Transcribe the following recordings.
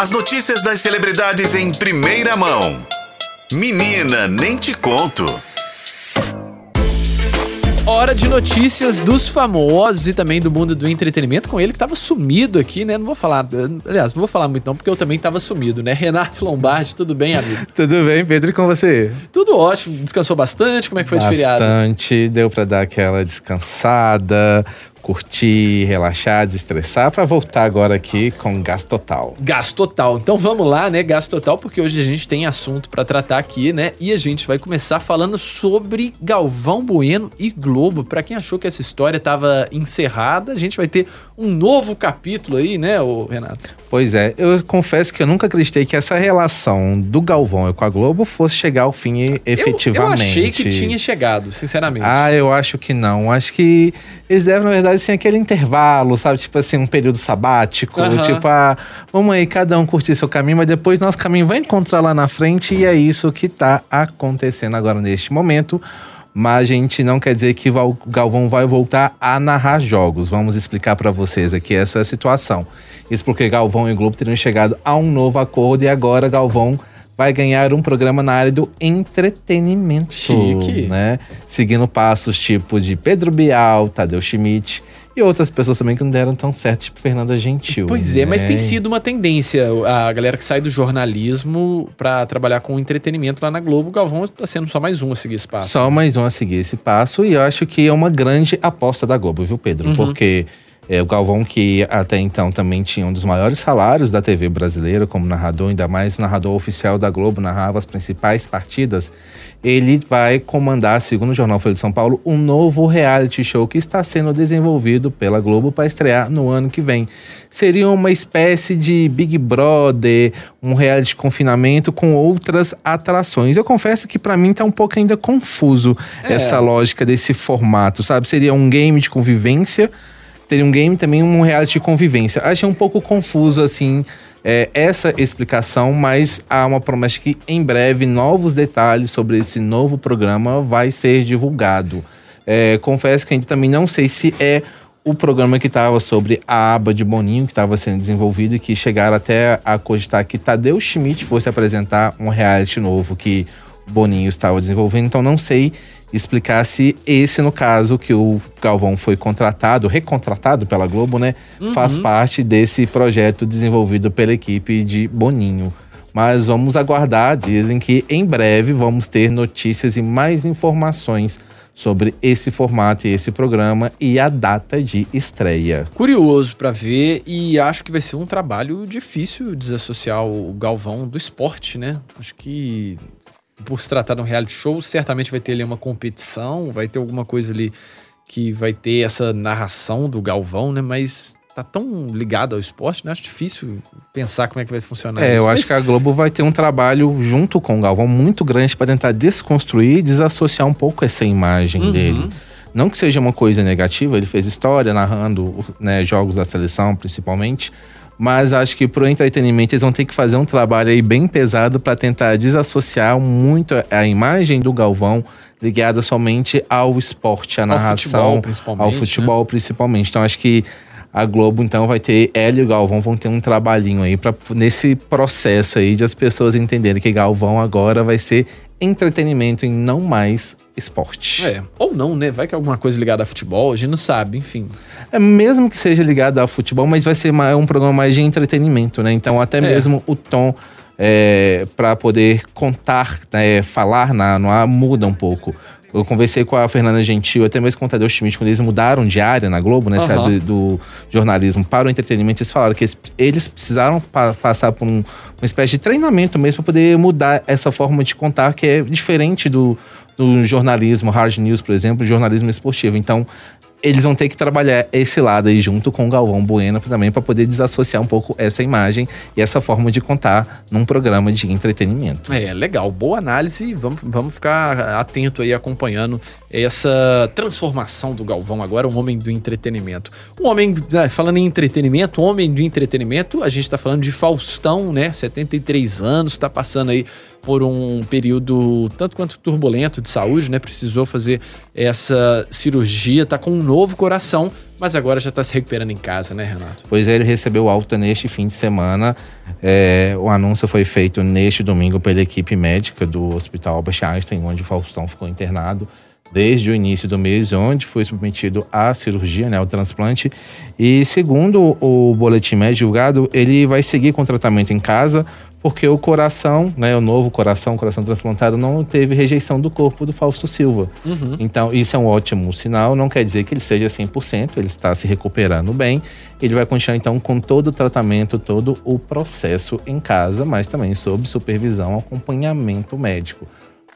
As notícias das celebridades em primeira mão. Menina, nem te conto. Hora de notícias dos famosos e também do mundo do entretenimento com ele que tava sumido aqui, né? Não vou falar, aliás, não vou falar muito não, porque eu também tava sumido, né? Renato Lombardi, tudo bem, amigo? tudo bem, Pedro, e com você? Tudo ótimo, descansou bastante, como é que foi bastante, de feriado? Bastante, deu para dar aquela descansada, curtir, relaxar, desestressar, para voltar agora aqui com Gasto Total. Gasto Total. Então vamos lá, né? Gasto Total, porque hoje a gente tem assunto para tratar aqui, né? E a gente vai começar falando sobre Galvão Bueno e Globo. Para quem achou que essa história estava encerrada, a gente vai ter um novo capítulo aí, né, Renato? Pois é, eu confesso que eu nunca acreditei que essa relação do Galvão com a Globo fosse chegar ao fim efetivamente. Eu, eu achei que tinha chegado, sinceramente. Ah, eu acho que não. Acho que eles devem, na verdade, assim, aquele intervalo, sabe? Tipo assim, um período sabático. Uhum. Tipo, ah, vamos aí, cada um curtir seu caminho, mas depois nosso caminho vai encontrar lá na frente e é isso que tá acontecendo agora neste momento. Mas a gente não quer dizer que o Galvão vai voltar a narrar jogos. Vamos explicar para vocês aqui essa situação. Isso porque Galvão e Globo teriam chegado a um novo acordo e agora Galvão vai ganhar um programa na área do entretenimento. Chique. Né? Seguindo passos tipo de Pedro Bial, Tadeu Schmidt e outras pessoas também que não deram tão certo, tipo Fernanda Gentil. Pois né? é, mas tem sido uma tendência. A galera que sai do jornalismo para trabalhar com entretenimento lá na Globo, o Galvão está sendo só mais um a seguir esse passo. Só mais um a seguir esse passo, e eu acho que é uma grande aposta da Globo, viu, Pedro? Uhum. Porque é, o Galvão, que até então também tinha um dos maiores salários da TV brasileira como narrador, ainda mais o narrador oficial da Globo, narrava as principais partidas. Ele vai comandar, segundo o Jornal Folha de São Paulo, um novo reality show que está sendo desenvolvido pela Globo para estrear no ano que vem. Seria uma espécie de Big Brother, um reality de confinamento com outras atrações. Eu confesso que para mim está um pouco ainda confuso é. essa lógica desse formato, sabe? Seria um game de convivência teria um game também um reality de convivência. Achei um pouco confuso, assim, é, essa explicação, mas há uma promessa que em breve novos detalhes sobre esse novo programa vai ser divulgado. É, confesso que ainda também não sei se é o programa que estava sobre a aba de Boninho, que estava sendo desenvolvido e que chegaram até a cogitar que Tadeu Schmidt fosse apresentar um reality novo que Boninho estava desenvolvendo. Então não sei explicar se esse, no caso, que o Galvão foi contratado, recontratado pela Globo, né? Uhum. Faz parte desse projeto desenvolvido pela equipe de Boninho. Mas vamos aguardar, dizem que em breve vamos ter notícias e mais informações sobre esse formato e esse programa e a data de estreia. Curioso para ver e acho que vai ser um trabalho difícil desassociar o Galvão do esporte, né? Acho que por se tratar de um reality show, certamente vai ter ali uma competição, vai ter alguma coisa ali que vai ter essa narração do Galvão, né? Mas tá tão ligado ao esporte, né? Acho difícil pensar como é que vai funcionar é, isso. eu mas... acho que a Globo vai ter um trabalho junto com o Galvão muito grande para tentar desconstruir e desassociar um pouco essa imagem uhum. dele. Não que seja uma coisa negativa, ele fez história narrando né, jogos da seleção, principalmente, mas acho que pro entretenimento eles vão ter que fazer um trabalho aí bem pesado para tentar desassociar muito a imagem do Galvão ligada somente ao esporte, à narração, ao futebol, principalmente. Ao futebol, né? principalmente. Então acho que a Globo então vai ter ela e o Galvão vão ter um trabalhinho aí para nesse processo aí de as pessoas entenderem que Galvão agora vai ser entretenimento e não mais esporte. É, ou não, né? Vai que é alguma coisa ligada a futebol, a gente não sabe, enfim. É mesmo que seja ligado a futebol, mas vai ser um programa mais de entretenimento, né? Então até é. mesmo o tom é, para poder contar, né, falar na, no ar muda um pouco. Eu conversei com a Fernanda Gentil, até mesmo com o Tadeu Schmidt, quando eles mudaram de área na Globo, né? Uhum. Do, do, jornalismo para o entretenimento, eles falaram que eles, eles precisaram pa passar por um, uma espécie de treinamento mesmo para poder mudar essa forma de contar, que é diferente do, do jornalismo hard news, por exemplo, jornalismo esportivo. Então, eles vão ter que trabalhar esse lado aí junto com o Galvão Bueno também para poder desassociar um pouco essa imagem e essa forma de contar num programa de entretenimento. É, legal, boa análise. Vamos, vamos ficar atento aí acompanhando essa transformação do Galvão agora, um homem do entretenimento. Um homem, né, falando em entretenimento, um homem do entretenimento, a gente está falando de Faustão, né? 73 anos, está passando aí por um período tanto quanto turbulento de saúde, né? Precisou fazer essa cirurgia, tá com um novo coração, mas agora já tá se recuperando em casa, né, Renato? Pois é, ele recebeu alta neste fim de semana. É, o anúncio foi feito neste domingo pela equipe médica do Hospital Albert Einstein, onde o Faustão ficou internado desde o início do mês, onde foi submetido à cirurgia, né, ao transplante. E segundo o boletim médico divulgado, ele vai seguir com tratamento em casa, porque o coração, né, o novo coração, o coração transplantado, não teve rejeição do corpo do Fausto Silva. Uhum. Então, isso é um ótimo sinal, não quer dizer que ele seja 100%, ele está se recuperando bem. Ele vai continuar, então, com todo o tratamento, todo o processo em casa, mas também sob supervisão, acompanhamento médico.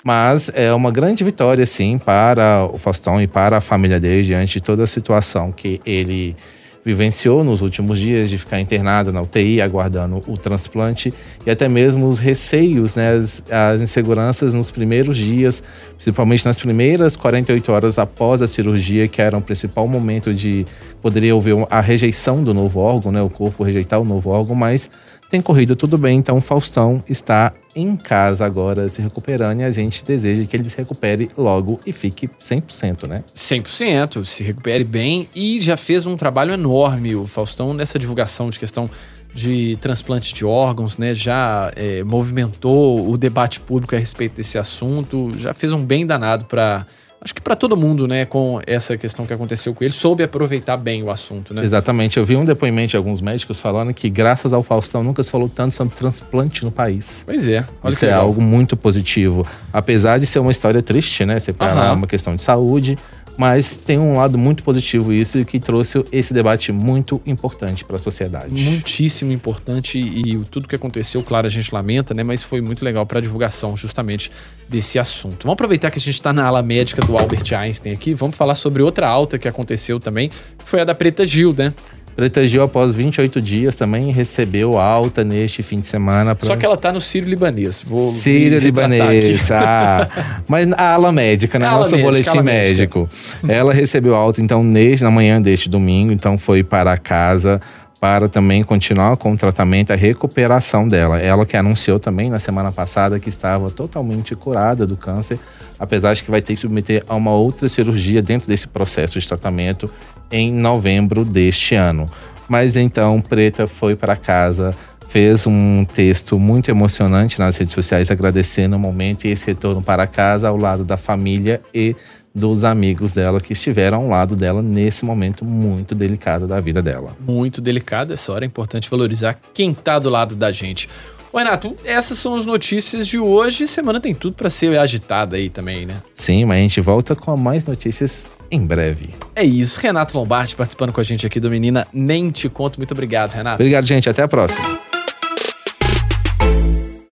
Mas é uma grande vitória, sim, para o Faustão e para a família dele, diante de toda a situação que ele vivenciou nos últimos dias de ficar internado na UTI, aguardando o transplante, e até mesmo os receios, né, as, as inseguranças nos primeiros dias, principalmente nas primeiras 48 horas após a cirurgia, que era o principal momento de poderia haver a rejeição do novo órgão, né, o corpo rejeitar o novo órgão, mas tem corrido tudo bem, então Faustão está em casa agora se recuperando e a gente deseja que ele se recupere logo e fique 100%, né? 100%, se recupere bem e já fez um trabalho enorme o Faustão nessa divulgação de questão de transplante de órgãos, né? Já é, movimentou o debate público a respeito desse assunto, já fez um bem danado para acho que para todo mundo, né, com essa questão que aconteceu com ele, soube aproveitar bem o assunto, né? Exatamente. Eu vi um depoimento de alguns médicos falando que, graças ao Faustão, nunca se falou tanto sobre transplante no país. Pois é. Isso é algo muito positivo. Apesar de ser uma história triste, né? Você uhum. uma questão de saúde, mas tem um lado muito positivo isso que trouxe esse debate muito importante para a sociedade. Muitíssimo importante e tudo que aconteceu, claro, a gente lamenta, né? Mas foi muito legal para a divulgação justamente desse assunto. Vamos aproveitar que a gente está na ala médica do Albert Einstein aqui, vamos falar sobre outra alta que aconteceu também, que foi a da Preta Gil, né? Preta Gil, após 28 dias, também recebeu alta neste fim de semana. Pra... Só que ela tá no Sírio-Libanês. Sírio-Libanês, ah. Mas a ala médica, né? Nosso médica, boletim médico. Ela recebeu alta, então, neste, na manhã deste domingo, então foi para casa para também continuar com o tratamento, a recuperação dela. Ela que anunciou também na semana passada que estava totalmente curada do câncer, apesar de que vai ter que submeter a uma outra cirurgia dentro desse processo de tratamento em novembro deste ano. Mas então Preta foi para casa, fez um texto muito emocionante nas redes sociais agradecendo o momento e esse retorno para casa ao lado da família e dos amigos dela que estiveram ao lado dela nesse momento muito delicado da vida dela. Muito delicado, essa hora é importante valorizar quem está do lado da gente. Ô, Renato, essas são as notícias de hoje. Semana tem tudo para ser agitada aí também, né? Sim, mas a gente volta com mais notícias em breve. É isso. Renato Lombardi participando com a gente aqui do Menina Nem Te Conto. Muito obrigado, Renato. Obrigado, gente. Até a próxima.